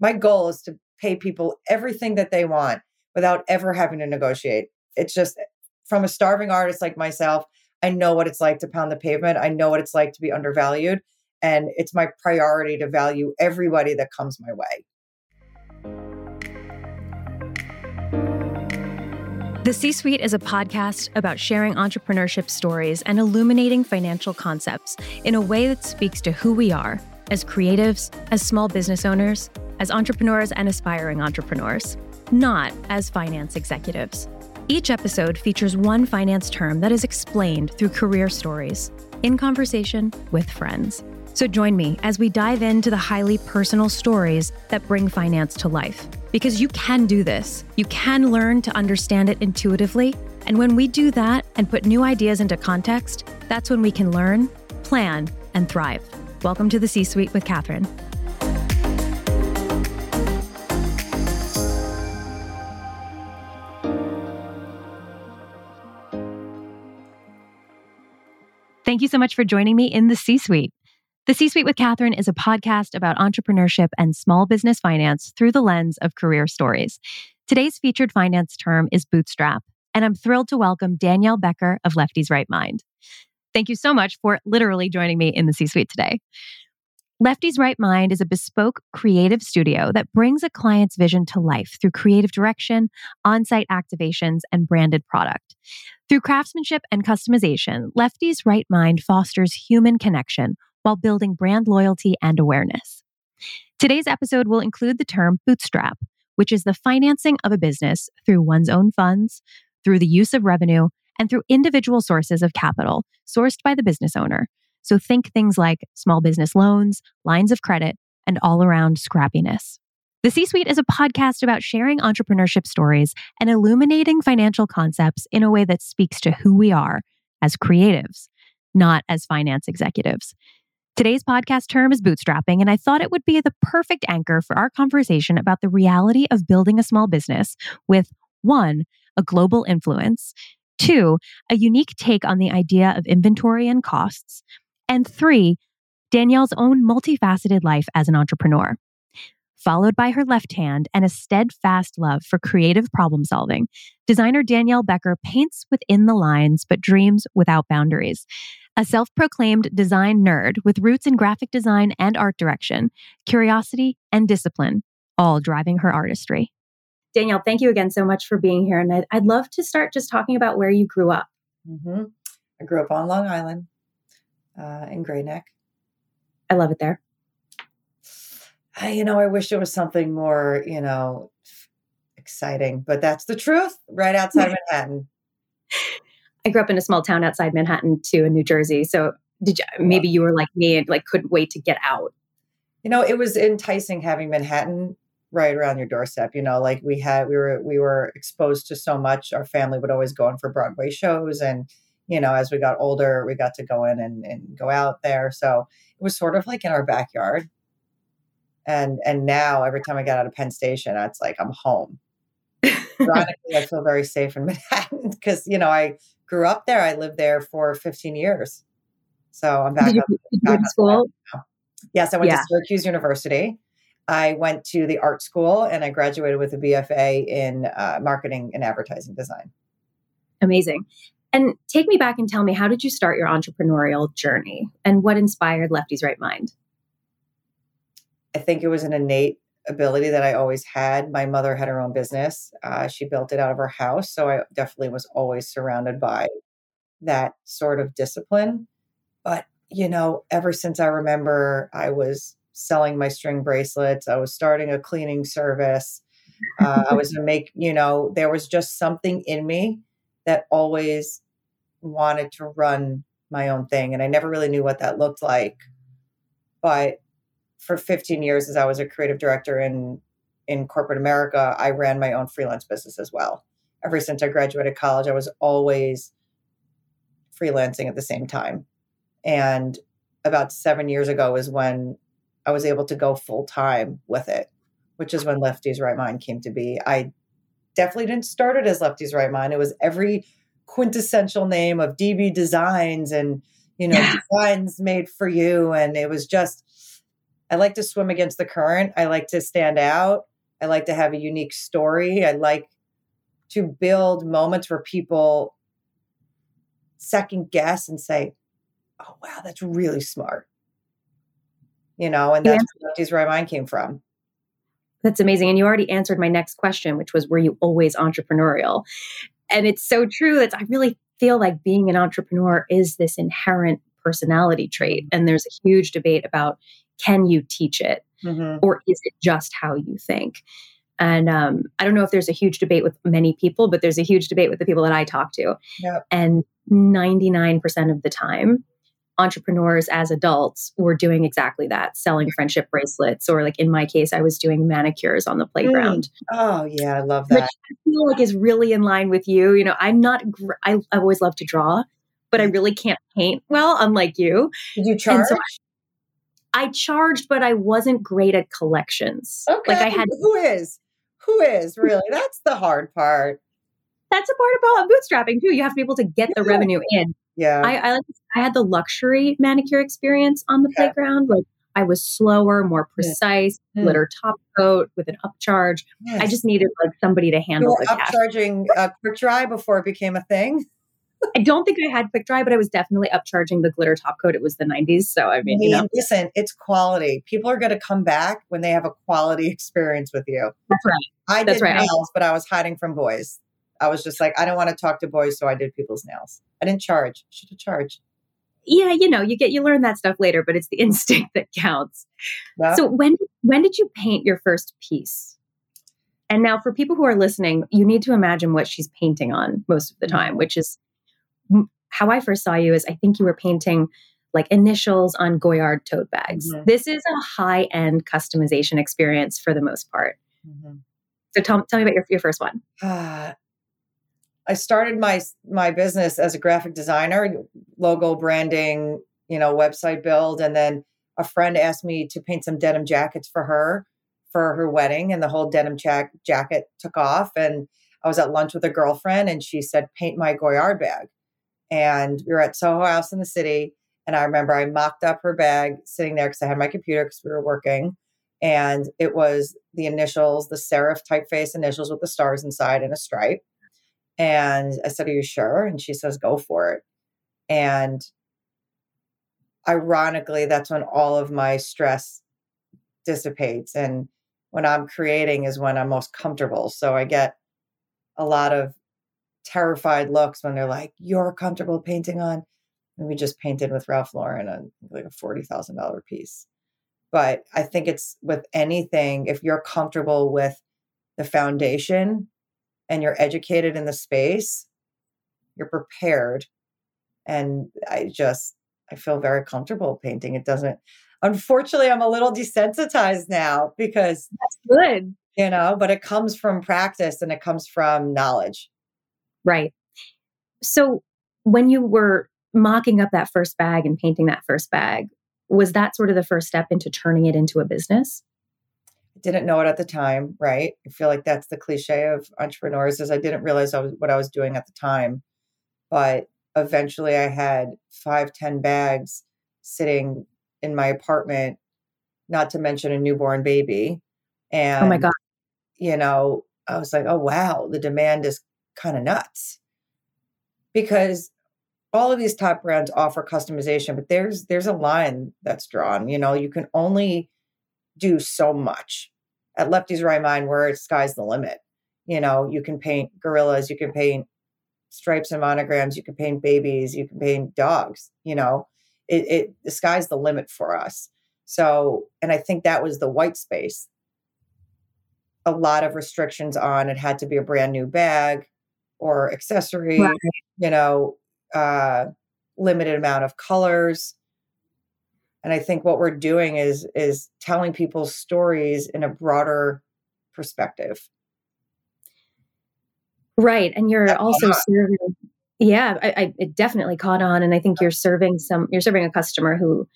my goal is to pay people everything that they want without ever having to negotiate. It's just from a starving artist like myself, I know what it's like to pound the pavement. I know what it's like to be undervalued. And it's my priority to value everybody that comes my way. The C Suite is a podcast about sharing entrepreneurship stories and illuminating financial concepts in a way that speaks to who we are as creatives, as small business owners, as entrepreneurs and aspiring entrepreneurs, not as finance executives. Each episode features one finance term that is explained through career stories in conversation with friends. So join me as we dive into the highly personal stories that bring finance to life. Because you can do this, you can learn to understand it intuitively. And when we do that and put new ideas into context, that's when we can learn, plan, and thrive. Welcome to the C Suite with Catherine. Thank you so much for joining me in the C Suite. The C Suite with Catherine is a podcast about entrepreneurship and small business finance through the lens of career stories. Today's featured finance term is bootstrap, and I'm thrilled to welcome Danielle Becker of Lefty's Right Mind. Thank you so much for literally joining me in the C Suite today. Lefty's Right Mind is a bespoke creative studio that brings a client's vision to life through creative direction, on site activations, and branded product. Through craftsmanship and customization, Lefty's Right Mind fosters human connection while building brand loyalty and awareness. Today's episode will include the term bootstrap, which is the financing of a business through one's own funds, through the use of revenue, and through individual sources of capital sourced by the business owner. So think things like small business loans, lines of credit, and all around scrappiness. The C Suite is a podcast about sharing entrepreneurship stories and illuminating financial concepts in a way that speaks to who we are as creatives, not as finance executives. Today's podcast term is bootstrapping, and I thought it would be the perfect anchor for our conversation about the reality of building a small business with one, a global influence, two, a unique take on the idea of inventory and costs, and three, Danielle's own multifaceted life as an entrepreneur followed by her left hand and a steadfast love for creative problem solving, designer Danielle Becker paints within the lines but dreams without boundaries. A self proclaimed design nerd with roots in graphic design and art direction, curiosity and discipline, all driving her artistry. Danielle, thank you again so much for being here. And I'd, I'd love to start just talking about where you grew up. Mm-hmm. I grew up on Long Island uh, in Great Neck. I love it there. I, you know, I wish it was something more, you know, exciting, but that's the truth right outside Manhattan. I grew up in a small town outside Manhattan too, in New Jersey. So did you, maybe you were like me and like couldn't wait to get out? You know, it was enticing having Manhattan right around your doorstep. You know, like we had, we were, we were exposed to so much. Our family would always go in for Broadway shows. And, you know, as we got older, we got to go in and, and go out there. So it was sort of like in our backyard and and now every time I get out of Penn Station, it's like I'm home. Ironically, I feel very safe in Manhattan because you know I grew up there. I lived there for 15 years, so I'm back. Did up, you, back school? Yes, I went yeah. to Syracuse University. I went to the art school and I graduated with a BFA in uh, marketing and advertising design. Amazing. And take me back and tell me how did you start your entrepreneurial journey and what inspired Lefty's Right Mind? I think it was an innate ability that I always had. My mother had her own business. Uh, she built it out of her house. So I definitely was always surrounded by that sort of discipline. But, you know, ever since I remember, I was selling my string bracelets, I was starting a cleaning service. Uh, I was to make, you know, there was just something in me that always wanted to run my own thing. And I never really knew what that looked like. But for 15 years as I was a creative director in in corporate America, I ran my own freelance business as well. Ever since I graduated college, I was always freelancing at the same time. And about 7 years ago is when I was able to go full time with it, which is when Lefty's Right Mind came to be. I definitely didn't start it as Lefty's Right Mind. It was every quintessential name of DB Designs and you know yeah. designs made for you and it was just I like to swim against the current. I like to stand out. I like to have a unique story. I like to build moments where people second guess and say, "Oh wow, that's really smart." You know, and that's yeah. where my mind came from. That's amazing. And you already answered my next question, which was, were you always entrepreneurial? And it's so true that I really feel like being an entrepreneur is this inherent personality trait. And there's a huge debate about can you teach it mm-hmm. or is it just how you think? And um, I don't know if there's a huge debate with many people, but there's a huge debate with the people that I talk to. Yep. And 99% of the time, entrepreneurs as adults were doing exactly that selling friendship bracelets or like in my case i was doing manicures on the playground mm. oh yeah i love that Which i feel like is really in line with you you know i'm not gr- I, I always love to draw but i really can't paint well unlike you did you charge so I, charged but i wasn't great at collections okay like i had who is who is really that's the hard part that's a part about bootstrapping too you have to be able to get yeah. the revenue in yeah. I, I, I had the luxury manicure experience on the okay. playground. Like I was slower, more precise, mm. glitter top coat with an upcharge. Yes. I just needed like somebody to handle you were the upcharging uh, quick dry before it became a thing. I don't think I had quick dry, but I was definitely upcharging the glitter top coat. It was the 90s. So I mean, you know. listen, it's quality. People are going to come back when they have a quality experience with you. That's right. I That's did right. nails, but I was hiding from boys. I was just like, I don't want to talk to boys, so I did people's nails. I didn't charge. Should have charged. Yeah, you know, you get you learn that stuff later, but it's the instinct that counts. So when when did you paint your first piece? And now for people who are listening, you need to imagine what she's painting on most of the time, mm-hmm. which is how I first saw you is I think you were painting like initials on Goyard tote bags. Mm-hmm. This is a high end customization experience for the most part. Mm-hmm. So tell, tell me about your, your first one. Uh, I started my my business as a graphic designer, logo branding, you know, website build, and then a friend asked me to paint some denim jackets for her for her wedding, and the whole denim jack- jacket took off. And I was at lunch with a girlfriend, and she said, "Paint my Goyard bag." And we were at Soho House in the city, and I remember I mocked up her bag sitting there because I had my computer because we were working, and it was the initials, the serif typeface initials with the stars inside and a stripe and I said, Are you sure? And she says, Go for it. And ironically, that's when all of my stress dissipates. And when I'm creating is when I'm most comfortable. So I get a lot of terrified looks when they're like, You're comfortable painting on. And we just painted with Ralph Lauren on like a $40,000 piece. But I think it's with anything, if you're comfortable with the foundation, and you're educated in the space, you're prepared. And I just, I feel very comfortable painting. It doesn't, unfortunately, I'm a little desensitized now because that's good, you know, but it comes from practice and it comes from knowledge. Right. So when you were mocking up that first bag and painting that first bag, was that sort of the first step into turning it into a business? I didn't know it at the time, right? I feel like that's the cliche of entrepreneurs is I didn't realize I was, what I was doing at the time. But eventually I had five, ten bags sitting in my apartment, not to mention a newborn baby. And oh my God. You know, I was like, oh wow, the demand is kind of nuts. Because all of these top brands offer customization, but there's there's a line that's drawn. You know, you can only do so much. At Lefty's Right Mind, where it's sky's the limit. You know, you can paint gorillas, you can paint stripes and monograms, you can paint babies, you can paint dogs. You know, it, it the sky's the limit for us. So, and I think that was the white space. A lot of restrictions on it had to be a brand new bag or accessory, right. you know, uh, limited amount of colors. And i think what we're doing is is telling people's stories in a broader perspective. Right and you're That's also serving yeah I, I it definitely caught on and i think you're serving some you're serving a customer who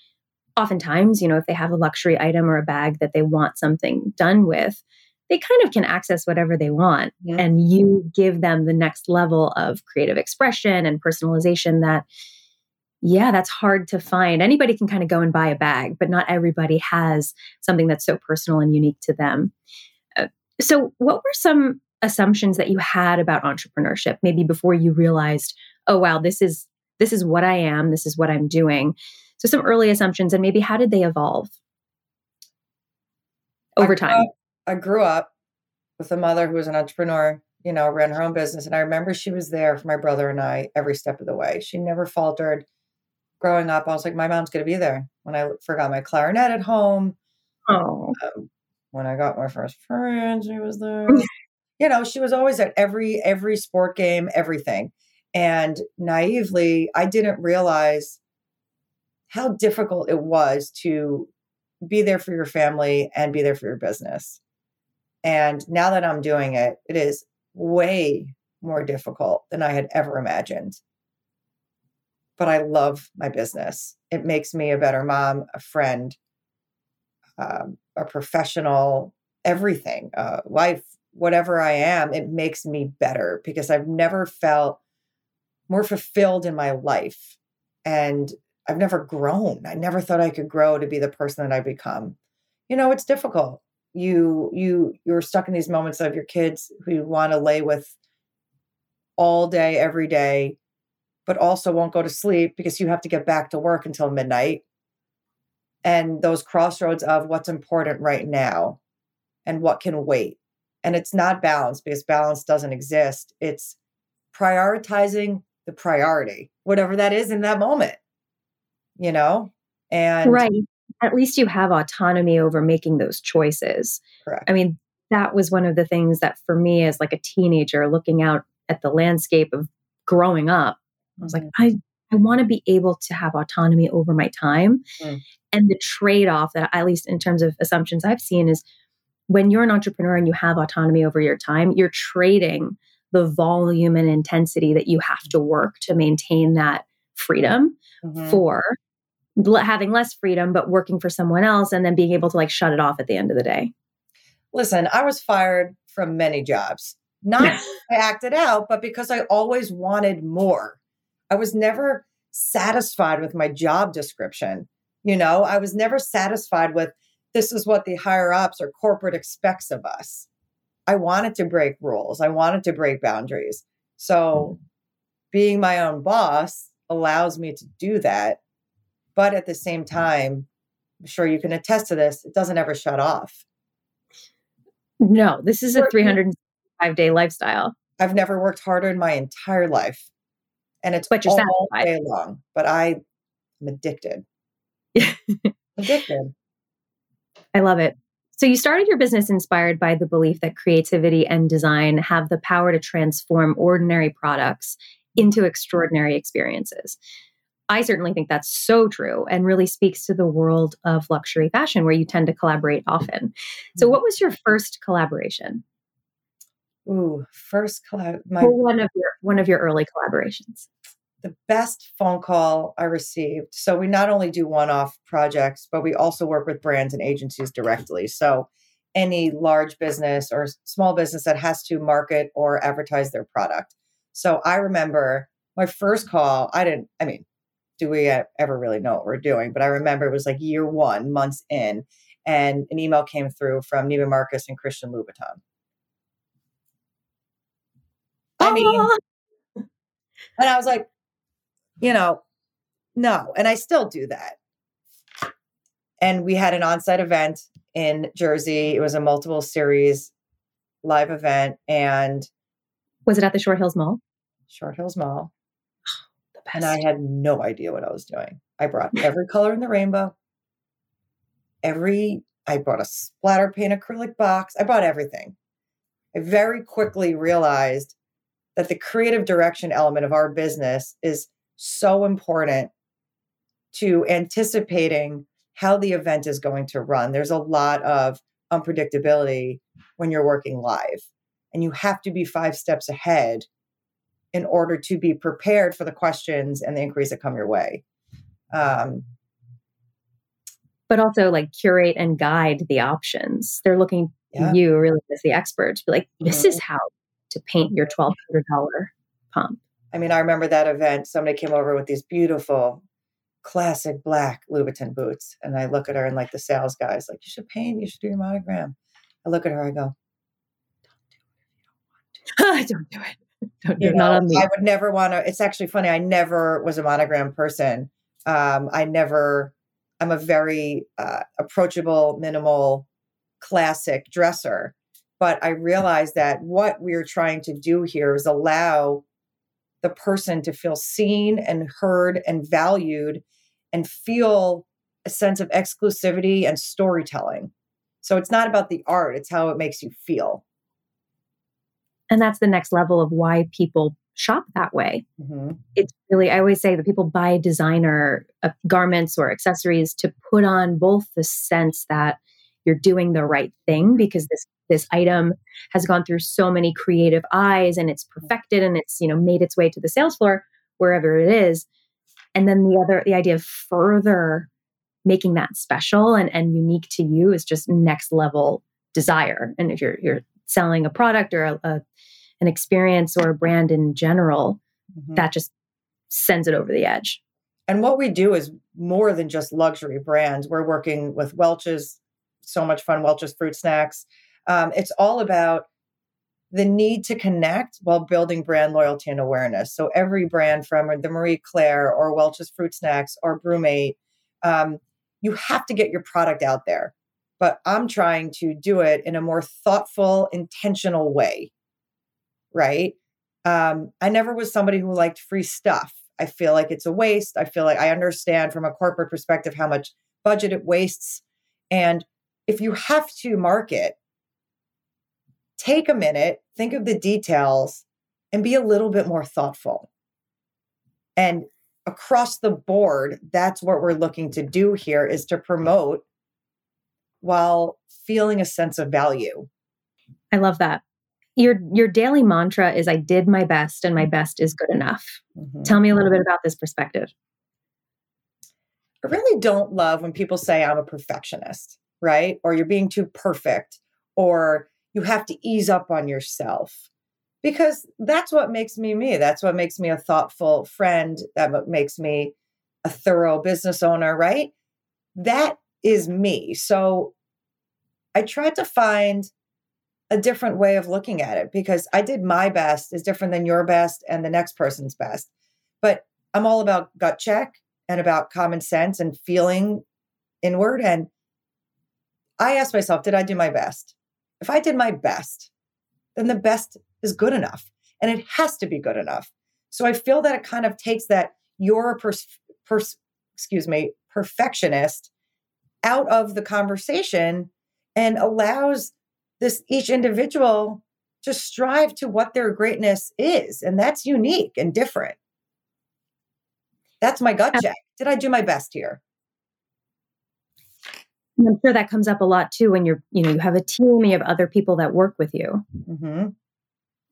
oftentimes you know if they have a luxury item or a bag that they want something done with they kind of can access whatever they want yeah. and you give them the next level of creative expression and personalization that yeah, that's hard to find. Anybody can kind of go and buy a bag, but not everybody has something that's so personal and unique to them. Uh, so, what were some assumptions that you had about entrepreneurship maybe before you realized, "Oh wow, this is this is what I am, this is what I'm doing." So, some early assumptions and maybe how did they evolve over time? I grew up with a mother who was an entrepreneur, you know, ran her own business and I remember she was there for my brother and I every step of the way. She never faltered growing up, I was like, my mom's going to be there. When I forgot my clarinet at home, oh, um, when I got my first friend, she was there. you know, she was always at every every sport game, everything. And naively, I didn't realize how difficult it was to be there for your family and be there for your business. And now that I'm doing it, it is way more difficult than I had ever imagined but I love my business. It makes me a better mom, a friend, um, a professional, everything, uh, wife, whatever I am. It makes me better because I've never felt more fulfilled in my life. And I've never grown. I never thought I could grow to be the person that I become. You know, it's difficult. You you you're stuck in these moments of your kids who you want to lay with all day, every day, but also won't go to sleep because you have to get back to work until midnight. And those crossroads of what's important right now and what can wait. And it's not balance because balance doesn't exist. It's prioritizing the priority, whatever that is in that moment, you know? And right. At least you have autonomy over making those choices. Correct. I mean, that was one of the things that for me as like a teenager looking out at the landscape of growing up I was like, mm-hmm. I, I want to be able to have autonomy over my time. Mm. And the trade off that, at least in terms of assumptions I've seen, is when you're an entrepreneur and you have autonomy over your time, you're trading the volume and intensity that you have to work to maintain that freedom mm-hmm. for having less freedom, but working for someone else and then being able to like shut it off at the end of the day. Listen, I was fired from many jobs. Not I acted out, but because I always wanted more. I was never satisfied with my job description. You know, I was never satisfied with this is what the higher ups or corporate expects of us. I wanted to break rules, I wanted to break boundaries. So mm-hmm. being my own boss allows me to do that. But at the same time, I'm sure you can attest to this, it doesn't ever shut off. No, this is a 305 day lifestyle. I've never worked harder in my entire life and it's but you're all satisfied. day long. But I am addicted. addicted. I love it. So you started your business inspired by the belief that creativity and design have the power to transform ordinary products into extraordinary experiences. I certainly think that's so true and really speaks to the world of luxury fashion where you tend to collaborate often. So mm-hmm. what was your first collaboration? Ooh, first collab. My one of your one of your early collaborations. The best phone call I received. So we not only do one-off projects, but we also work with brands and agencies directly. So any large business or small business that has to market or advertise their product. So I remember my first call. I didn't. I mean, do we ever really know what we're doing? But I remember it was like year one, months in, and an email came through from Neiman Marcus and Christian Louboutin I mean, uh-huh. and I was like, you know, no. And I still do that. And we had an on-site event in Jersey. It was a multiple series live event. And was it at the Short Hills Mall? Short Hills Mall. And I had no idea what I was doing. I brought every color in the rainbow. Every I brought a splatter paint acrylic box. I bought everything. I very quickly realized that the creative direction element of our business is so important to anticipating how the event is going to run. There's a lot of unpredictability when you're working live, and you have to be five steps ahead in order to be prepared for the questions and the inquiries that come your way. Um, but also like curate and guide the options. They're looking yeah. you really as the expert to be like, this mm-hmm. is how to paint your $1,200 pump. I mean, I remember that event. Somebody came over with these beautiful classic black Louboutin boots. And I look at her and like the sales guys, like, you should paint, you should do your monogram. I look at her, I go, don't do it. Don't do it. on me. I would never want to. It's actually funny. I never was a monogram person. Um, I never. I'm a very uh, approachable, minimal, classic dresser. But I realized that what we're trying to do here is allow the person to feel seen and heard and valued, and feel a sense of exclusivity and storytelling. So it's not about the art; it's how it makes you feel. And that's the next level of why people shop that way. Mhm. It's really, I always say that people buy designer uh, garments or accessories to put on both the sense that you're doing the right thing because this this item has gone through so many creative eyes and it's perfected and it's you know made its way to the sales floor wherever it is and then the other the idea of further making that special and, and unique to you is just next level desire and if you're you're selling a product or a, a an experience or a brand in general Mhm. that just sends it over the edge And what we do is more than just luxury brands. We're working with Welch's, so much fun, Welch's fruit snacks. Um, it's all about the need to connect while building brand loyalty and awareness. So every brand from the Marie Claire or Welch's fruit snacks or BruMate, um, you have to get your product out there. But I'm trying to do it in a more thoughtful, intentional way. Right. Um, I never was somebody who liked free stuff. I feel like it's a waste. I feel like I understand from a corporate perspective how much budget it wastes. And if you have to market, take a minute, think of the details, and be a little bit more thoughtful. And across the board, that's what we're looking to do here is to promote while feeling a sense of value. i love that your your daily mantra is i did my best and my best is good enough Mhm. tell me a little bit about this perspective I really don't love when people say I'm a perfectionist, right? Or you're being too perfect, or you have to ease up on yourself. Because that's what makes me me. That's what makes me a thoughtful friend. That what makes me a thorough business owner, right? That is me. So I tried to find a different way of looking at it because I did my best is different than your best and the next person's best. But I'm all about gut check and about common sense and feeling inward. And I asked myself, did I do my best? If I did my best, then the best is good enough and it has to be good enough. So I feel that it kind of takes that you're a pers- pers- excuse me, perfectionist out of the conversation and allows this each individual to strive to what their greatness is. And that's unique and different. That's my gut check. Did I do my best here? And i'm sure that comes up a lot too when you're you know you have a team you have other people that work with you hmm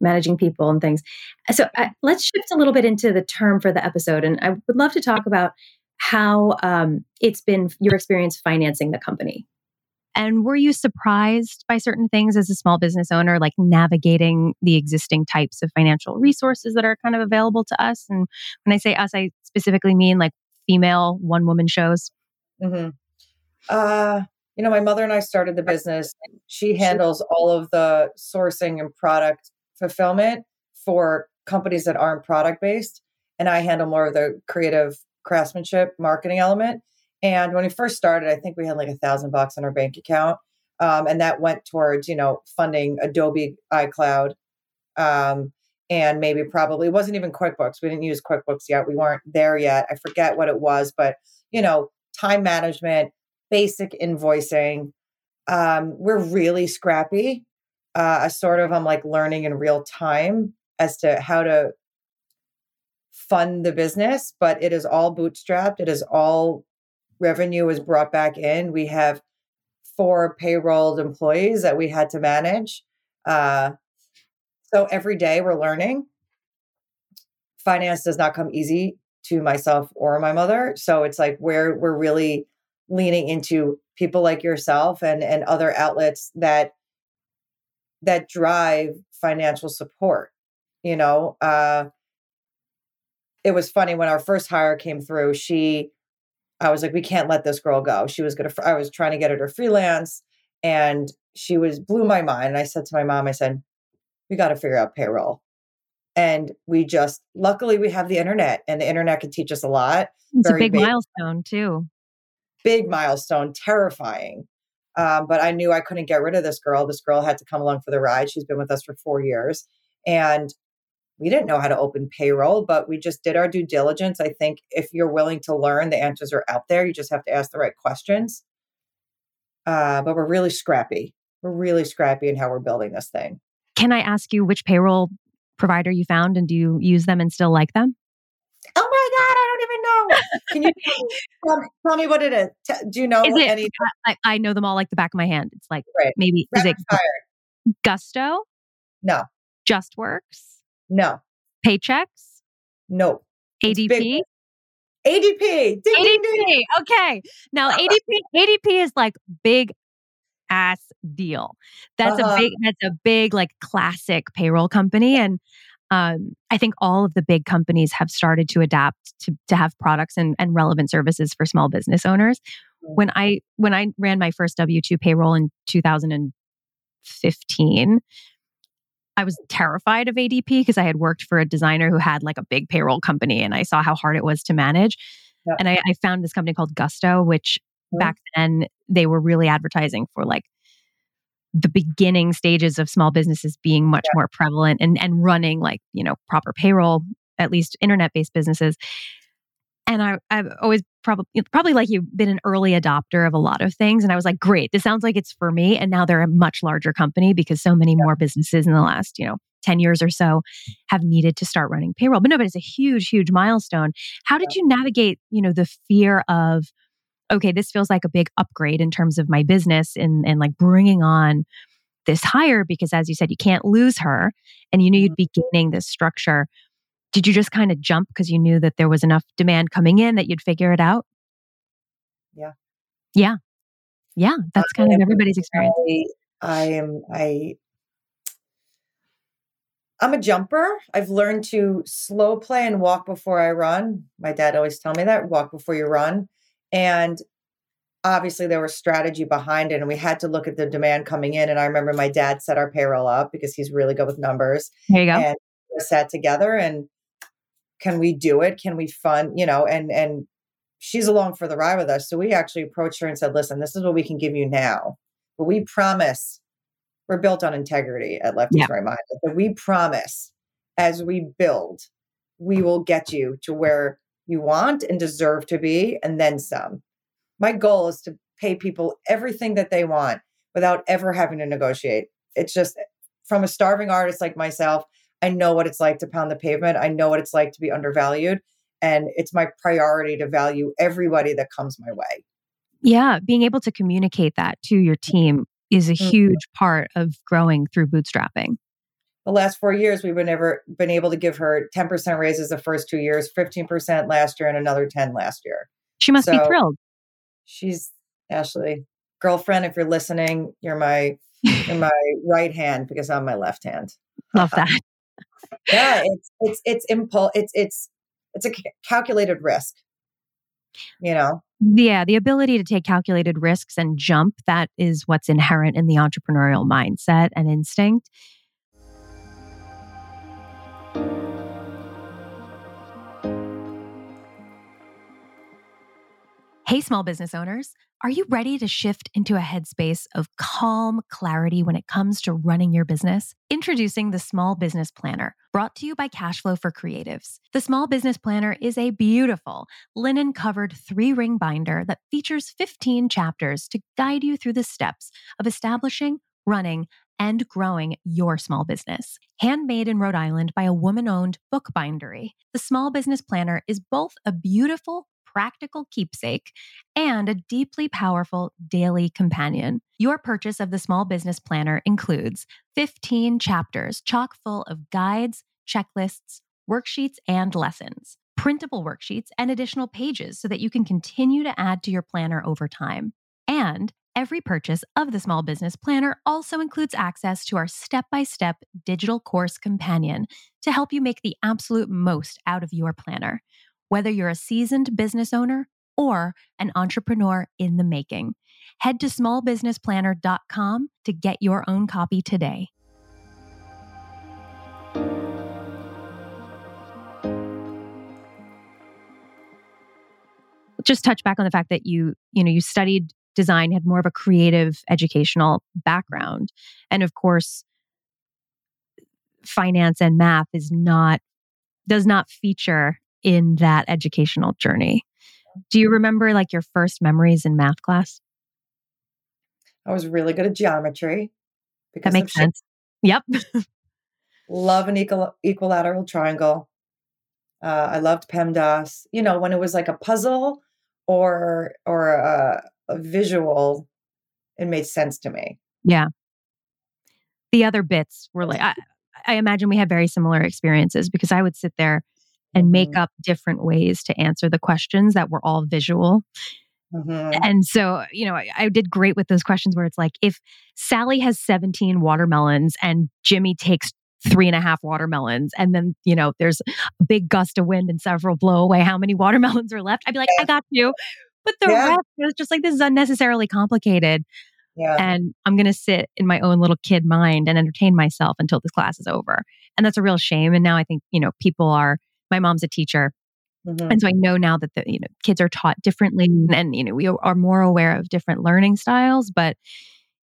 managing people and things so uh, let's shift a little bit into the term for the episode and i would love to talk about how um, it's been your experience financing the company and were you surprised by certain things as a small business owner, like navigating the existing types of financial resources that are kind of available to us? And when I say us, I specifically mean like female one woman shows. hmm Uh, you know, my mother and I started the business. She handles all of the sourcing and product fulfillment for companies that aren't product based. And I handle more of the creative craftsmanship marketing element. And when we first started, I think we had like a thousand bucks in our bank account. Um, and that went towards, you know, funding Adobe iCloud. Um, and maybe probably it wasn't even QuickBooks. We didn't use QuickBooks yet. We weren't there yet. I forget what it was, but you know, time management, basic invoicing. Um, we're really scrappy. Uh, sort of I'm like learning in real time as to how to fund the business, but it is all bootstrapped. It is all revenue is brought back in. We have four payrolled employees that we had to manage. Uh, so every day we're learning. Finance does not come easy to myself or my mother. So it's like we're we're really leaning into people like yourself and and other outlets that that drive financial support. You know, uh, it was funny when our first hire came through. She I was like, we can't let this girl go. She was going to, I was trying to get her to freelance and she was blew my mind. And I said to my mom, I said, we got to figure out payroll. And we just, luckily, we have the internet and the internet can teach us a lot. It's Very a big, big milestone, too. Big milestone, terrifying. Um, but I knew I couldn't get rid of this girl. This girl had to come along for the ride. She's been with us for four years. And we didn't know how to open payroll, but we just did our due diligence. I think if you're willing to learn, the answers are out there. You just have to ask the right questions. Uh, but we're really scrappy. We're really scrappy in how we're building this thing. Can I ask you which payroll provider you found and do you use them and still like them? Oh my God, I don't even know. Can you tell, me, tell me what it is? do you know is it, any? I, I, know them all like the back of my hand. It's like right. maybe Rapid is it fire. Gusto? No. JustWorks? No. Paychex? No. ADP? ADP. Ding, ADP. Ding, ding. Okay. Now ADP ADP is like big ass deal. That's uh-huh. a big that's a big like classic payroll company and um, I think all of the big companies have started to adapt to to have products and, and relevant services for small business owners. Mm-hmm. When I when I ran my first W two payroll in 2015, I was terrified of ADP because I had worked for a designer who had like a big payroll company and I saw how hard it was to manage. Yep. And I, I, found this company called Gusto, which mm-hmm. back then they were really advertising for like the beginning stages of small businesses being much yep. more prevalent and, and running like, you know, proper payroll, at least internet based businesses and I, I've always probably probably like you've been an early adopter of a lot of things, and I was like, great, this sounds like it's for me. And now they're a much larger company because so many yeah. more businesses in the last you know 10 years or so have needed to start running payroll. But no, but it's a huge, huge milestone. How did you navigate, you know, the fear of, okay, this feels like a big upgrade in terms of my business and, and like bringing on this hire because as you said, you can't lose her and you knew you'd mm-hmm. be gaining this structure did you just kind of jump because you knew that there was enough demand coming in that you'd figure it out? Yeah. Yeah. Yeah. That's kind of everybody's experience. I, I am, I, I'm a jumper. I've learned to slow play and walk before I run. My dad always tell me that walk before you run. And obviously there was strategy behind it and we had to look at the demand coming in. And I remember my dad set our payroll up because he's really good with numbers. There you go. And sat together and can we do it? Can we fund you know and and she's along for the ride with us. So we actually approached her and said listen this is what we can give you now but we promise we're built on integrity at Lefty's yeah. right mind. But we promise as we build we will get you to where you want and deserve to be and then some. My goal is to pay people everything that they want without ever having to negotiate. It's just from a starving artist like myself I know what it's like to pound the pavement. I know what it's like to be undervalued. And it's my priority to value everybody that comes my way. Yeah. Being able to communicate that to your team is a mm-hmm. huge part of growing through bootstrapping. The last four years, we've never been able to give her 10% raises the first two years, 15% last year, and another 10 last year. She must so be thrilled. She's Ashley, girlfriend, if you're listening, you're my you're my right hand because I'm my left hand. Love that yeah, it's it's it's impulse. It's it's it's a calculated risk. You know. Yeah, the ability to take calculated risks and jump, that is what's inherent in the entrepreneurial mindset and instinct. Hey, small business owners. Are you ready to shift into a headspace of calm clarity when it comes to running your business? Introducing the Small Business Planner, brought to you by Cashflow for Creatives. The Small Business Planner is a beautiful linen covered three ring binder that features 15 chapters to guide you through the steps of establishing, running, and growing your small business. Handmade in Rhode Island by a woman owned bookbindery, the Small Business Planner is both a beautiful practical keepsake and a deeply powerful daily companion. Your purchase of the Small Business Planner includes 15 chapters chock full of guides, checklists, worksheets, and lessons, printable worksheets, and additional pages so that you can continue to add to your planner over time. And Every purchase of the Small Business Planner also includes access to our step by step digital course companion to help you make the absolute most out of your planner. Whether you're a seasoned business owner or an entrepreneur in the making. Head to smallbusinessplanner.com to get your own copy today. Just touch back on the fact that you, you know, you studied design, had more of a creative educational background. And of course, finance and math is not does not feature in that educational journey. Do you remember like your first memories in math class? I was really good at geometry. That makes sense. Yep. Love an equal, equilateral triangle. Uh, I loved PEMDAS. You know, when it was like a puzzle or or a, a visual, it made sense to me. Yeah. The other bits were like I, I imagine we had very similar experiences because I would sit there and make mm-hmm. up different ways to answer the questions that were all visual. Mm-hmm. And so, you know, I, I, did great with those questions where it's like, if Sally has 17 watermelons and Jimmy takes three and a half watermelons, and then, you know, there's a big gust of wind and several blow away, how many watermelons are left? I'd be like, yeah. I got you. But the yeah. rest was just like, this is unnecessarily complicated. Yeah. And I'm going to sit in my own little kid mind and entertain myself until this class is over. And that's a real shame. And now I think, you know, people are, my mom's a teacher. Mm-hmm. And so I know now that the, you know, kids are taught differently and, you know, we are more aware of different learning styles, but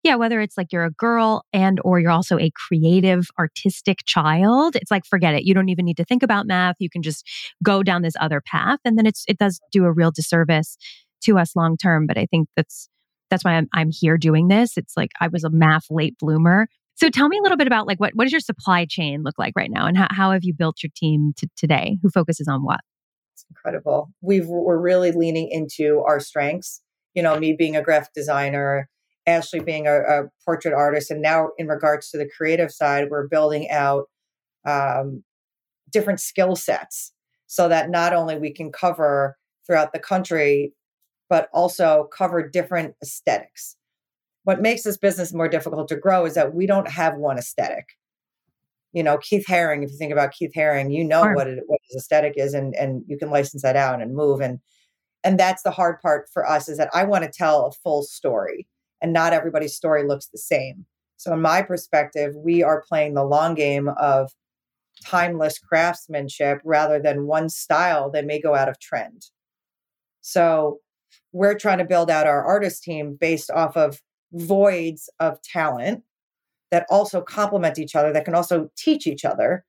yeah, whether it's like you're a girl and or you're also a creative artistic child, it's like forget it. You don't even need to think about math. You can just go down this other path and then it's it does do a real disservice to us long term, but I think that's that's why I'm, I'm here doing this. It's like I was a math late bloomer. So tell me a little bit about like what, what does your supply chain look like right now and how, how have you built your team to today? Who focuses on what? It's incredible. We've, we're really leaning into our strengths. You know, me being a graphic designer, Ashley being a, a portrait artist, and now in regards to the creative side, we're building out um, different skill sets so that not only we can cover throughout the country but also cover different aesthetics. What makes this business more difficult to grow is that we don't have one aesthetic. You know, Keith Haring, if you think about Keith Haring, you know sure. what, it, what his aesthetic is and, and you can license that out and move. And, and that's the hard part for us is that I want to tell a full story and not everybody's story looks the same. So, in my perspective, we are playing the long game of timeless craftsmanship rather than one style that may go out of trend. So, we're trying to build out our artist team based off of voids of talent that also complement each other, that can also teach each other.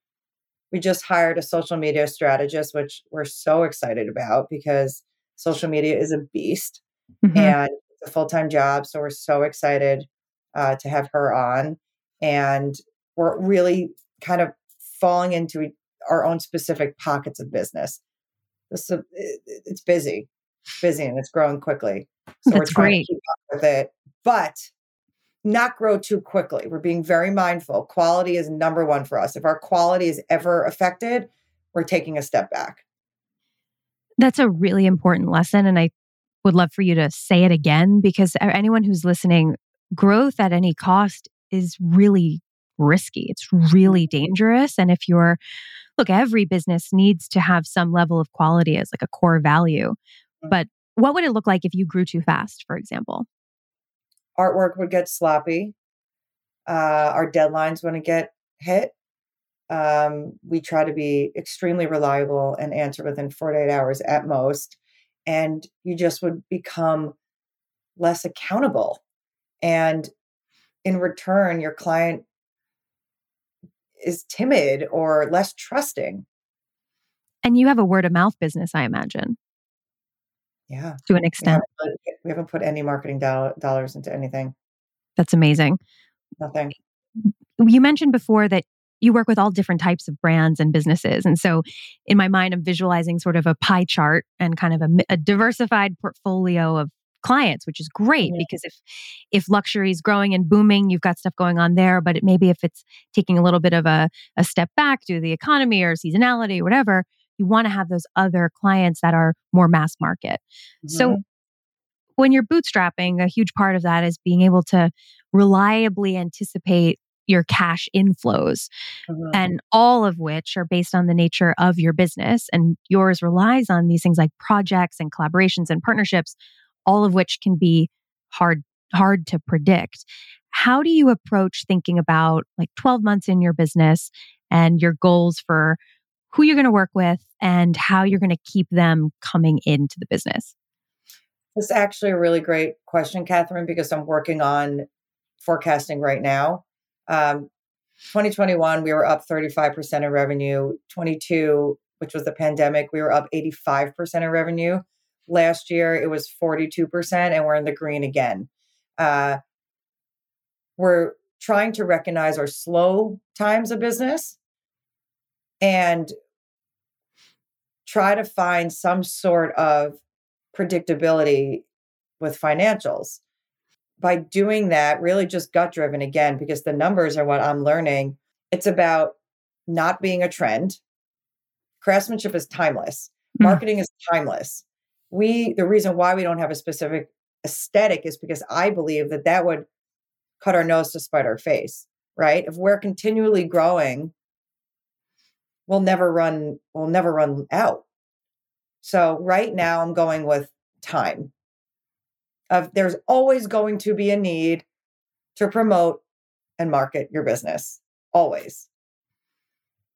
We just hired a social media strategist, which we're so excited about because social media is a beast mm-hmm. and it's a full time job. So we're so excited uh, to have her on. And we're really kind of falling into our own specific pockets of business. This, it's busy busy and it's growing quickly. So That's we're trying great. to keep up with it, but not grow too quickly. We're being very mindful. Quality is number one for us. If our quality is ever affected, we're taking a step back. That's a really important lesson. And I would love for you to say it again because anyone who's listening, growth at any cost is really risky. It's really mm-hmm. dangerous. And if you're, look, every business needs to have some level of quality as like a core value. Mm. But what would it look like if you grew too fast, for example? Artwork would get sloppy. Uh, our deadlines wouldn't get hit. Um, we try to be extremely reliable and answer within 48 hours at most. And you just would become less accountable. And in return, your client is timid or less trusting. And you have a word of mouth business, I imagine. Yeah. To an extent. Haven't, we haven't put any marketing do- dollars into anything. That's amazing. Nothing. You mentioned before that you work with all different types of brands and businesses. And so in my mind, I'm visualizing sort of a pie chart and kind of a, a diversified portfolio of clients which is great mm-hmm. because if if luxury is growing and booming you've got stuff going on there but it maybe if it's taking a little bit of a, a step back due to the economy or seasonality or whatever you want to have those other clients that are more mass market. Mm-hmm. So when you're bootstrapping, a huge part of that is being able to reliably anticipate your cash inflows mm-hmm. and all of which are based on the nature of your business and yours relies on these things like projects and collaborations and partnerships all of which can be hard hard to predict how do you approach thinking about like 12 months in your business and your goals for who you're going to work with and how you're going to keep them coming into the business this is actually a really great question, Catherine, because I'm working on forecasting right now. Um, 2021, we were up 35% in revenue. 22, which was the pandemic, we were up 85% in revenue. Last year, it was 42%, and we're in the green again. Uh, we're trying to recognize our slow times of business and try to find some sort of predictability with financials. By doing that, really just gut driven again, because the numbers are what I'm learning. It's about not being a trend. Craftsmanship is timeless. Hmm. Marketing mm. is timeless. We, the reason why we don't have a specific aesthetic is because I believe that that would cut our nose to spite our face, right? If we're continually growing, we'll never run, we'll never run out. So right now I'm going with time. Of there's always going to be a need to promote and market your business. Always.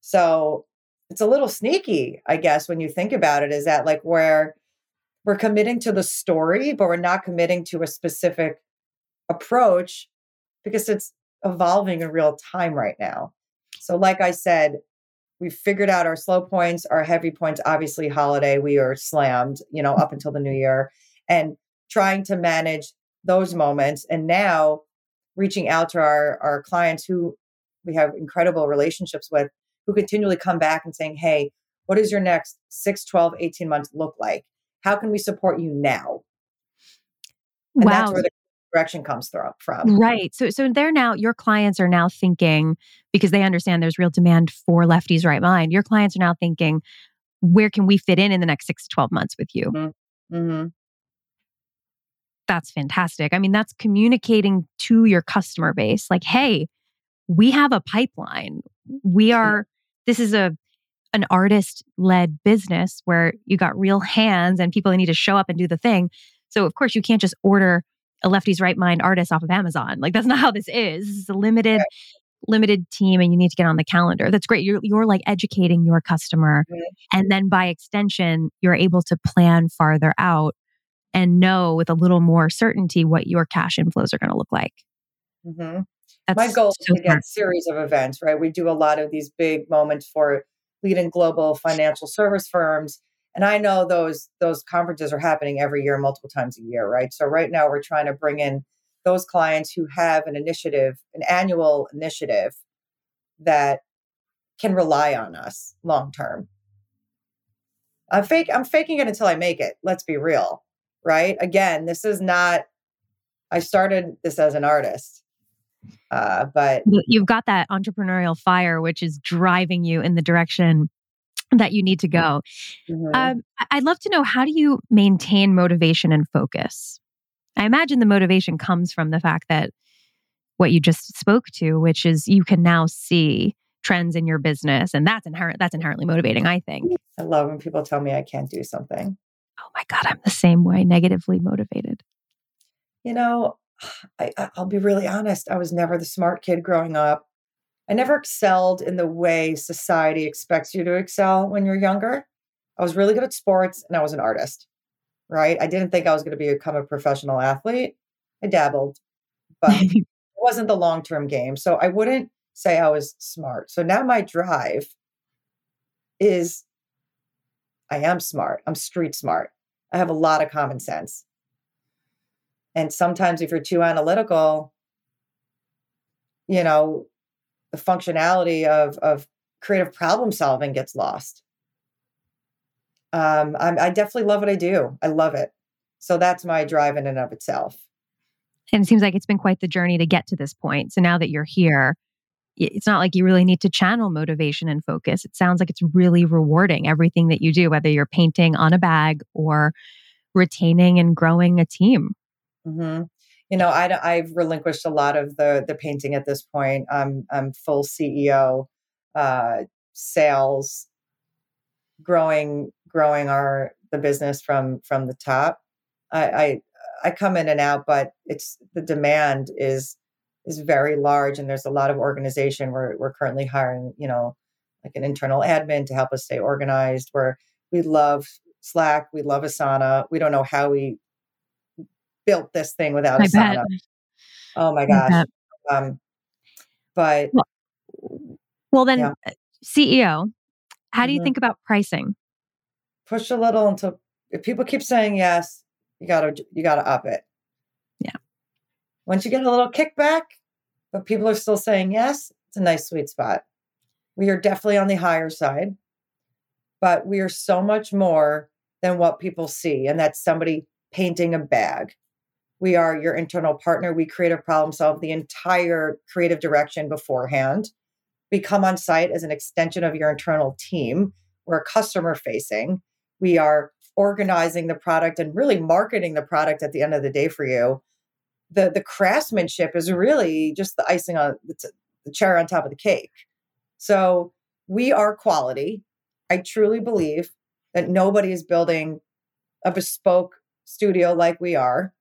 So it's a little sneaky, I guess, when you think about it, is that like where we're committing to the story, but we're not committing to a specific approach because it's evolving in real time right now. So, like I said, we've figured out our slow points, our heavy points. Obviously, holiday, we are slammed, you know, up until the new year and trying to manage those moments. And now reaching out to our, our clients who we have incredible relationships with, who continually come back and saying, Hey, what does your next 6, 12, 18 months look like? How can we support you now? And wow. that's where the direction comes from. Right. So so they're now your clients are now thinking because they understand there's real demand for Lefty's Right Mind. Your clients are now thinking, where can we fit in in the next six to twelve months with you? Mm-hmm. Mm-hmm. That's fantastic. I mean, that's communicating to your customer base, like, hey, we have a pipeline. We are. This is a an artist led business where you got real hands and people that need to show up and do the thing. So of course you can't just order a Lefty's Right Mind artist off of Amazon. Like that's not how this is. This is a limited right. limited team and you need to get on the calendar. That's great. You're you're like educating your customer mm-hmm. and then by extension you're able to plan farther out and know with a little more certainty what your cash inflows are going to look like. Mm-hmm. My goal so is to get series of events, right? We do a lot of these big moments for leading global financial service firms and i know those those conferences are happening every year multiple times a year right? So right now we're trying to bring in those clients who have an initiative an annual initiative that can rely on us long term. I'm fake i'm faking it until i make it let's be real right? Again this is not i started this as an artist uh, but you've got that entrepreneurial fire which is driving you in the direction that you need to go. Mm-hmm. Um, I'd love to know how do you maintain motivation and focus? I imagine the motivation comes from the fact that what you just spoke to, which is you can now see trends in your business, and that's inherent. That's inherently motivating. I think. I love when people tell me I can't do something. Oh my god, I'm the same way. Negatively motivated. You know, I, I'll be really honest. I was never the smart kid growing up. I never excelled in the way society expects you to excel when you're younger. I was really good at sports and I was an artist, right? I didn't think I was going to become a professional athlete. I dabbled, but it wasn't the long term game. So I wouldn't say I was smart. So now my drive is I am smart. I'm street smart. I have a lot of common sense. And sometimes if you're too analytical, you know, the functionality of of creative problem solving gets lost. Um, I'm, I definitely love what I do. I love it. So that's my drive in and of itself. And it seems like it's been quite the journey to get to this point. So now that you're here, it's not like you really need to channel motivation and focus. It sounds like it's really rewarding everything that you do, whether you're painting on a bag or retaining and growing a team. Mm-hmm. You know, I, I've relinquished a lot of the the painting at this point. I'm I'm full CEO, uh, sales, growing growing our the business from from the top. I, I I come in and out, but it's the demand is is very large, and there's a lot of organization. We're we're currently hiring, you know, like an internal admin to help us stay organized. Where we love Slack, we love Asana. We don't know how we built this thing without I Asana. bet. Oh my gosh. Um, but Well, well then, Yeah. uh, CEO, how do you Mhm. think about pricing? push a little until if people keep saying yes, you gotta you gotta up it. Yeah. Once you get a little kickback, but people are still saying yes, it's a nice sweet spot. We are definitely on the higher side, but we are so much more than what people see, and that's somebody painting a bag. We are your internal partner. We create a problem solve the entire creative direction beforehand. We come on site as an extension of your internal team. We're customer facing. We are organizing the product and really marketing the product at the end of the day for you. The the craftsmanship is really just the icing on the, the cherry on top of the cake. So we are quality. I truly believe that nobody is building a bespoke studio like we are.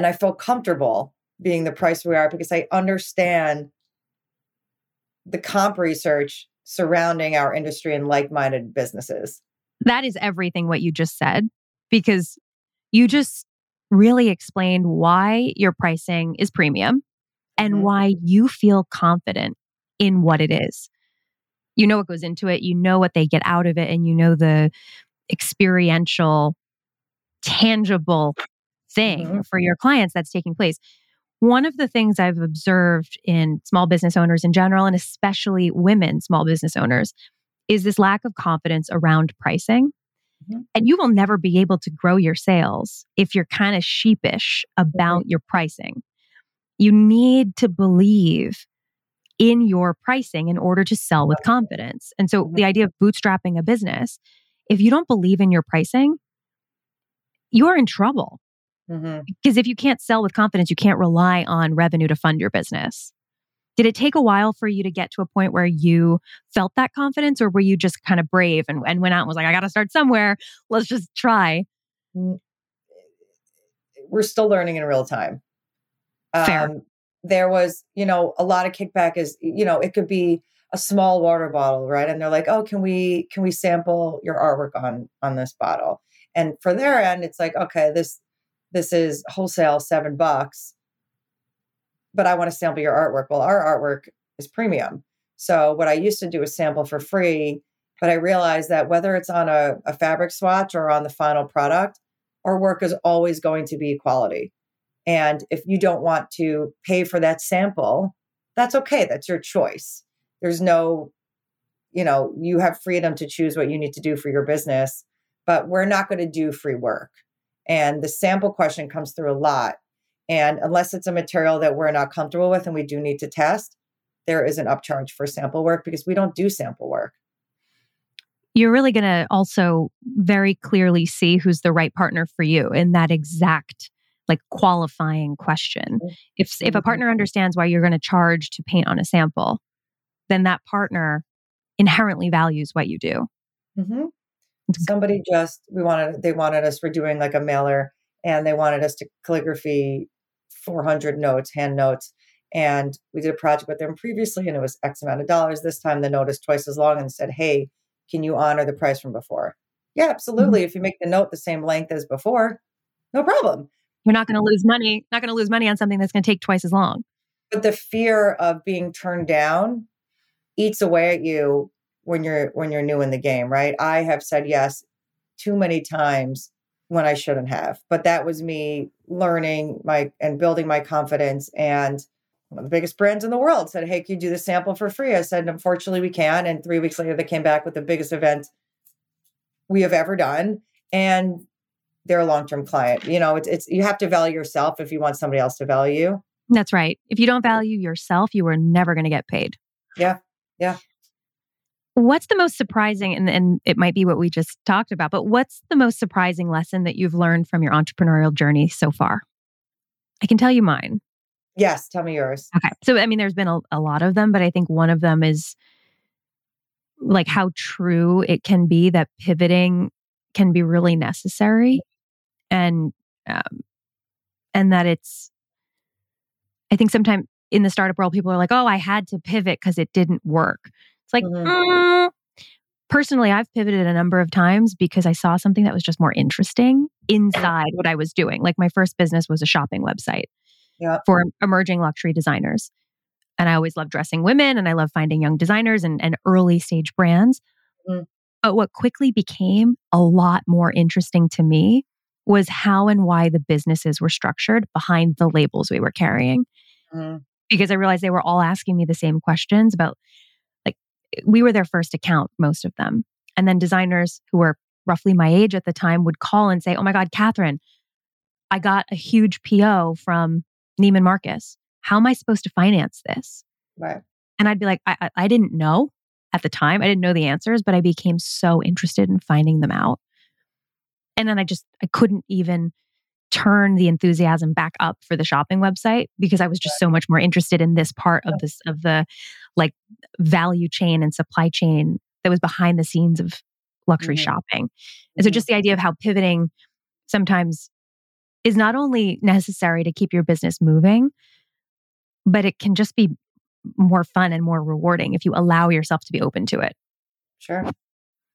And I feel comfortable being the price we are because I understand the comp research surrounding our industry and like-minded businesses. That is everything what you just said, because you just really explained why your pricing is premium and Mhm. why you feel confident in what it is. You know what goes into it, you know what they get out of it, and you know the experiential, tangible thing Mhm. for your clients that's taking place. One of the things I've observed in small business owners in general, and especially women small business owners, is this lack of confidence around pricing. Mhm. And you will never be able to grow your sales if you're kind of sheepish about your pricing. You need to believe in your pricing in order to sell with confidence. And so Mhm. the idea of bootstrapping a business, if you don't believe in your pricing, you're in trouble. Mhm. Because if you can't sell with confidence, you can't rely on revenue to fund your business. Did it take a while for you to get to a point where you felt that confidence, or were you just kind of brave and, and went out and was like, I got to start somewhere. Let's just try? We're still learning in real time. Fair. Um, there was, you know, a lot of kickback is, you know, it could be a small water bottle, right? And they're like, "Oh, can we can we sample your artwork on on this bottle?" And for their end, it's like, "Okay, this this is wholesale 7 bucks, but I want to sample your artwork." Well, our artwork is premium. So what I used to do is sample for free, but I realized that whether it's on a, a fabric swatch or on the final product, our work is always going to be quality. And if you don't want to pay for that sample, that's okay. That's your choice. There's no, you know, you have freedom to choose what you need to do for your business, but we're not going to do free work. And the sample question comes through a lot. And unless it's a material that we're not comfortable with and we do need to test, there is an upcharge for sample work because we don't do sample work. You're really going to also very clearly see who's the right partner for you in that exact like qualifying question. If if a partner understands why you're going to charge to paint on a sample, then that partner inherently values what you do. hmm It's- Mm-hmm. Somebody just we wanted they wanted us we're doing like a mailer and they wanted us to calligraphy 400 notes, hand notes. And we did a project with them previously and it was X amount of dollars. This time the note is twice as long and said, Hey, can you honor the price from before? Yeah, mm-hmm. absolutely. If you make the note the same length as before, no problem. You're not going to lose money, not going to lose money on something that's going to take twice as long. But the fear of being turned down eats away at you when you're when you're new in the game, right? I have said yes too many times when I shouldn't have. But that was me learning my and building my confidence and one of the biggest brands in the world said, Hey, can you do the sample for free? I said, Unfortunately, we can. And three weeks later, they came back with the biggest event we have ever done. And they're a long-term client. You know, it's it's you have to value yourself if you want somebody else to value you. That's right. If you don't value yourself, you are never going to get paid. Yeah. Yeah. What's the most surprising, and, and it might be what we just talked about, but what's the most surprising lesson that you've learned from your entrepreneurial journey so far? I can tell you mine. Yes, tell me yours. Okay. So, I mean, there's been a, a lot of them, but I think one of them is like how true it can be that pivoting can be really necessary and um, and that it's i think sometimes in the startup world people are like oh i had to pivot because it didn't work it's like Mhm. mm. personally i've pivoted a number of times because i saw something that was just more interesting inside what i was doing like my first business was a shopping website Yeah. for emerging luxury designers and i always love dressing women and i love finding young designers and, and early stage brands Mhm. but what quickly became a lot more interesting to me was how and why the businesses were structured behind the labels we were carrying Mhm. because I realized they were all asking me the same questions about we were their first account, most of them. And then designers who were roughly my age at the time would call and say, Oh my God, Catherine, I got a huge PO from Neiman Marcus. How am I supposed to finance this? Right. And I'd be like, I, I, I didn't know at the time. I didn't know the answers, but I became so interested in finding them out. And then I just, I couldn't even turn the enthusiasm back up for the shopping website because I was just so much more interested in this part of this, of the like value chain and supply chain that was behind the scenes of luxury Mhm. shopping. And so Mhm. just the idea of how pivoting sometimes is not only necessary to keep your business moving, but it can just be more fun and more rewarding if you allow yourself to be open to it. Sure.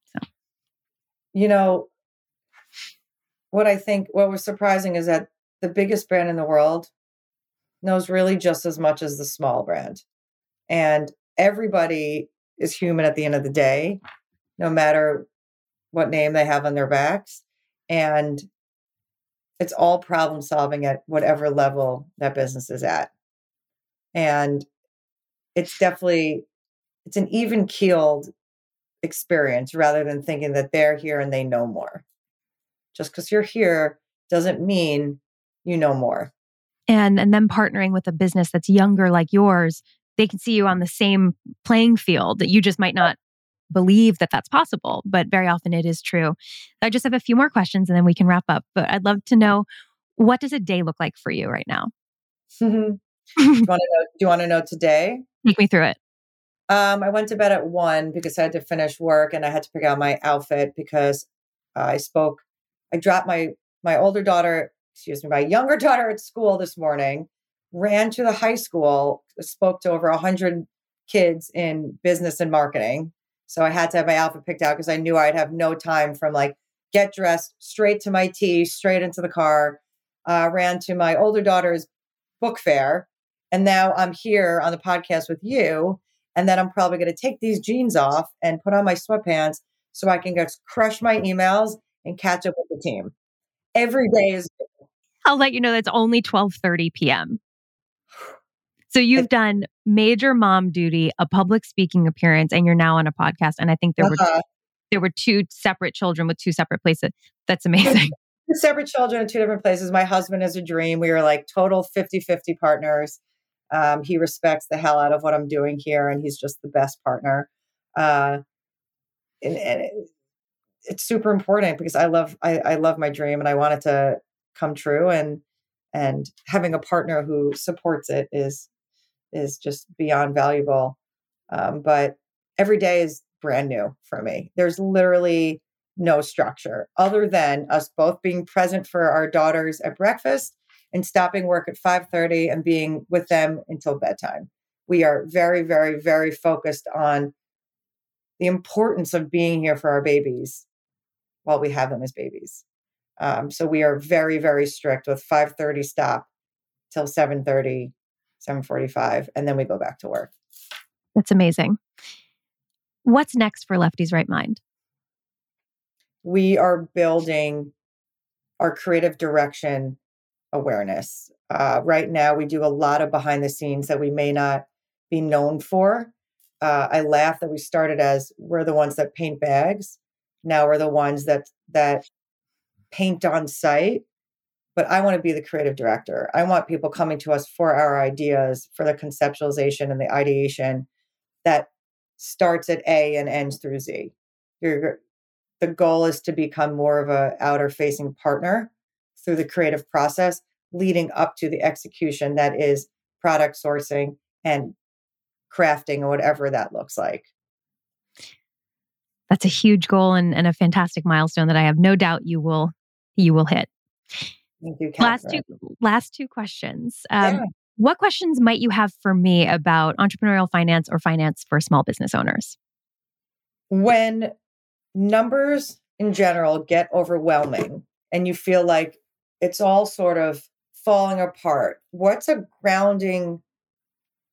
So. You know, what I think what was surprising is that the biggest brand in the world knows really just as much as the small brand. And everybody is human at the end of the day, no matter what name they have on their backs. And it's all problem solving at whatever level that business is at. And it's definitely it's an even keeled experience rather than thinking that they're here and they know more. Just because you're here doesn't mean you know more. And and then partnering with a business that's younger like yours, they can see you on the same playing field that you just might not believe that that's possible, but very often it is true. I just have a few more questions and then we can wrap up. But I'd love to know what does a day look like for you right now? do you want to know? Do you want to know today? Take me through it. Um, I went to bed at one because I had to finish work and I had to pick out my outfit because I spoke. I dropped my my older daughter, excuse me, my younger daughter at school this morning. Ran to the high school, spoke to over a hundred kids in business and marketing. So I had to have my outfit picked out because I knew I'd have no time from like get dressed, straight to my tea, straight into the car. Uh, ran to my older daughter's book fair, and now I'm here on the podcast with you and then I'm probably going to take these jeans off and put on my sweatpants so I can just crush my emails and catch up with the team. Every day is I'll let you know that's only 12:30 p.m. So you've done major mom duty, a public speaking appearance, and you're now on a podcast. And I think there were uh, there were two separate children with two separate places. That's amazing. two separate children in two different places. My husband is a dream. We are like total 50 50 partners. Um, he respects the hell out of what I'm doing here, and he's just the best partner. Uh, and, and it, it's super important because I love I, I love my dream and I want it to come true and and having a partner who supports it is is just beyond valuable. Um, but every day is brand new for me. There's literally no structure other than us both being present for our daughters at breakfast and stopping work at 5:30 and being with them until bedtime. We are very very very focused on the importance of being here for our babies while we have them as babies. Um, so we are very very strict with 5:30 stop till 7:30 7:45 and then we go back to work. That's amazing. What's next for Lefty's Right Mind? we are building our creative direction awareness. Uh, right now, we do a lot of behind the scenes that we may not be known for. Uh, I laugh that we started as we're the ones that paint bags. Now we're the ones that that paint on site. But I want to be the creative director. I want people coming to us for our ideas, for the conceptualization and the ideation that starts at A and ends through Z. The goal is to become more of a outer facing partner through the creative process leading up to the execution that is product sourcing and crafting or whatever that looks like. That's a huge goal and, and a fantastic milestone that I have no doubt you will you will hit. Thank you, last two last two questions. Um, yeah. What questions might you have for me about entrepreneurial finance or finance for small business owners? When numbers in general get overwhelming and you feel like it's all sort of falling apart, what's a grounding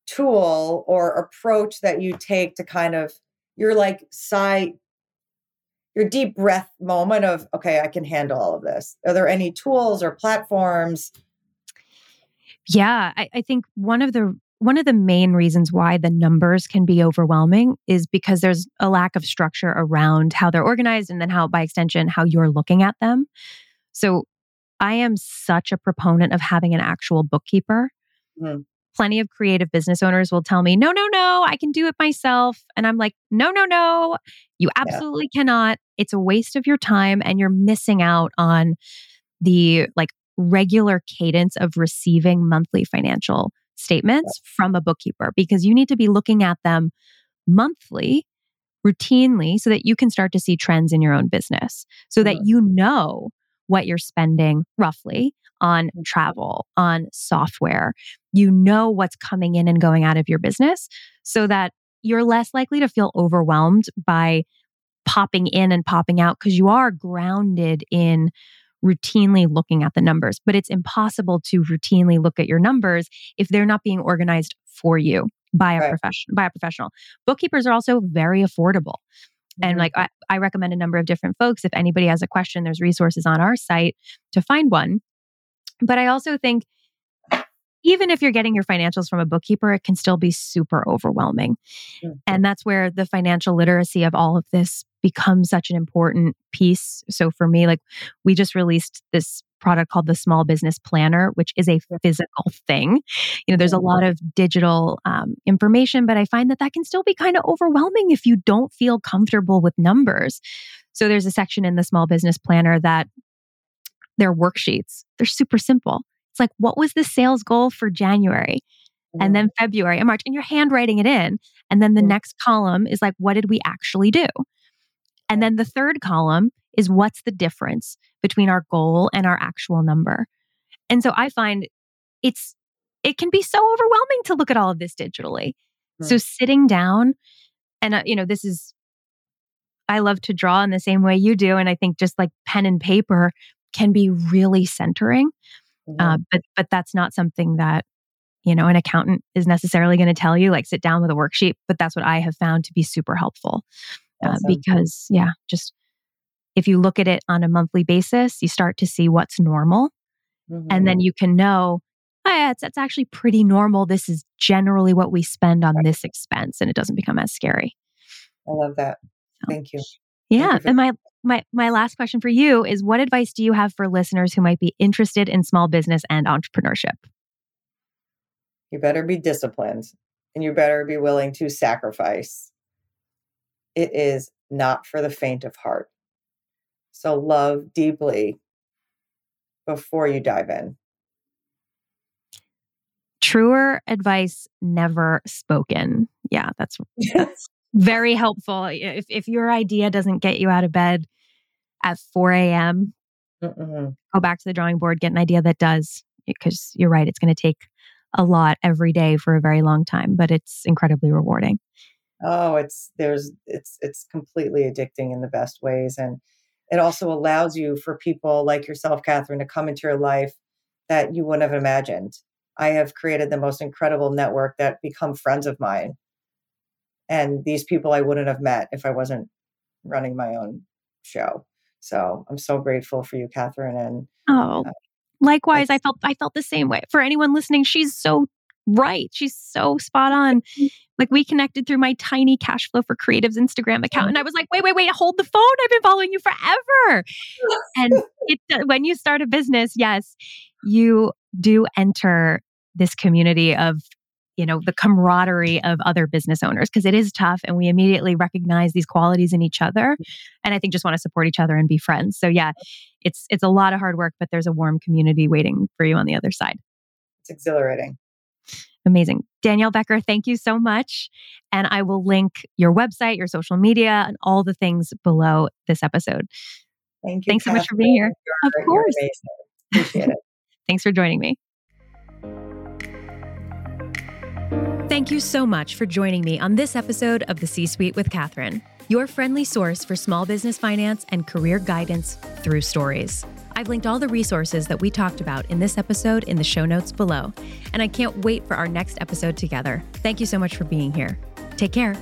tool or approach that you take to kind of your like sigh your deep breath moment of okay i can handle all of this. Are there any tools or platforms? Yeah I, I, think one of the one of the main reasons why the numbers can be overwhelming is because there's a lack of structure around how they're organized and then how by extension how you're looking at them. So i am such a proponent of having an actual bookkeeper mm plenty of creative business owners will tell me, no, no, no, I can do it myself. And I'm like, no, no, no, you absolutely yeah. cannot. It's a waste of your time and you're missing out on the like regular cadence of receiving monthly financial statements yeah. from a bookkeeper because you need to be looking at them monthly routinely so that you can start to see trends in your own business so that you know what you're spending roughly on mm-hmm. travel, on software. You know what's coming in and going out of your business so that you're less likely to feel overwhelmed by popping in and popping out because you are grounded in routinely looking at the numbers. But it's impossible to routinely look at your numbers if they're not being organized for you by a right. professional by a professional. Bookkeepers are also very affordable. And mm-hmm. like I, I recommend a number of different folks. If anybody has a question, there's resources on our site to find one. But I also think even if you're getting your financials from a bookkeeper, it can still be super overwhelming. Mm-hmm. And that's where the financial literacy of all of this becomes such an important piece. So for me, like we just released this product called the Small Business Planner, which is a physical thing. You know, there's a lot of digital um, information, but I find that that can still be kind of overwhelming if you don't feel comfortable with numbers. So there's a section in the Small Business Planner that they're worksheets. They're super simple. It's like, what was the sales goal for January? And then February and March, and you're handwriting it in. And then the next column is like, what did we actually do? And then the third column is what's the difference between our goal and our actual number. And so I find it's it can be so overwhelming to look at all of this digitally. Mm-hmm. So sitting down and uh, you know this is I love to draw in the same way you do and I think just like pen and paper can be really centering. Mm-hmm. Uh, but but that's not something that you know an accountant is necessarily going to tell you like sit down with a worksheet but that's what i have found to be super helpful uh, because yeah just if you look at it on a monthly basis, you start to see what's normal. Mm-hmm. And then mm-hmm. you can know, oh, yeah, it's, it's actually pretty normal. This is generally what we spend on this expense, and it doesn't become as scary. I love that. Thank you. Yeah. Thank you and my, my, my last question for you is what advice do you have for listeners who might be interested in small business and entrepreneurship? You better be disciplined and you better be willing to sacrifice. It is not for the faint of heart. So love deeply before you dive in. Truer advice never spoken. Yeah, that's, that's very helpful. If, if your idea doesn't get you out of bed at 4 a.m., go back to the drawing board, get an idea that does, because you're right, it's going to take a lot every day for a very long time, but it's incredibly rewarding. Oh, it's there's it's it's completely addicting in the best ways. And it also allows you for people like yourself, Catherine, to come into your life that you wouldn't have imagined. I have created the most incredible network that become friends of mine. And these people I wouldn't have met if I wasn't running my own show. So I'm so grateful for you, Catherine. And oh, uh, likewise, I felt I felt the same way. For anyone listening, she's so right. She's so spot on. Mm-hmm. Like we connected through my tiny cash flow for creatives Instagram account. And I was like, wait, wait, wait, hold the phone. I've been following you forever. and it, uh, when you start a business, yes, you do enter this community of you know the camaraderie of other business owners because it is tough and we immediately recognize these qualities in each other and i think just want to support each other and be friends so yeah it's it's a lot of hard work but there's a warm community waiting for you on the other side it's exhilarating amazing. Danielle becker thank you so much. And i will link your website your social media and all the things below this episode. Thank you thanks so much for being here. You're, of course. appreciate it. Thanks for joining me. Thank you so much for joining me on this episode of the C Suite with Catherine, your friendly source for small business finance and career guidance through stories. I've linked all the resources that we talked about in this episode in the show notes below, and I can't wait for our next episode together. Thank you so much for being here. Take care.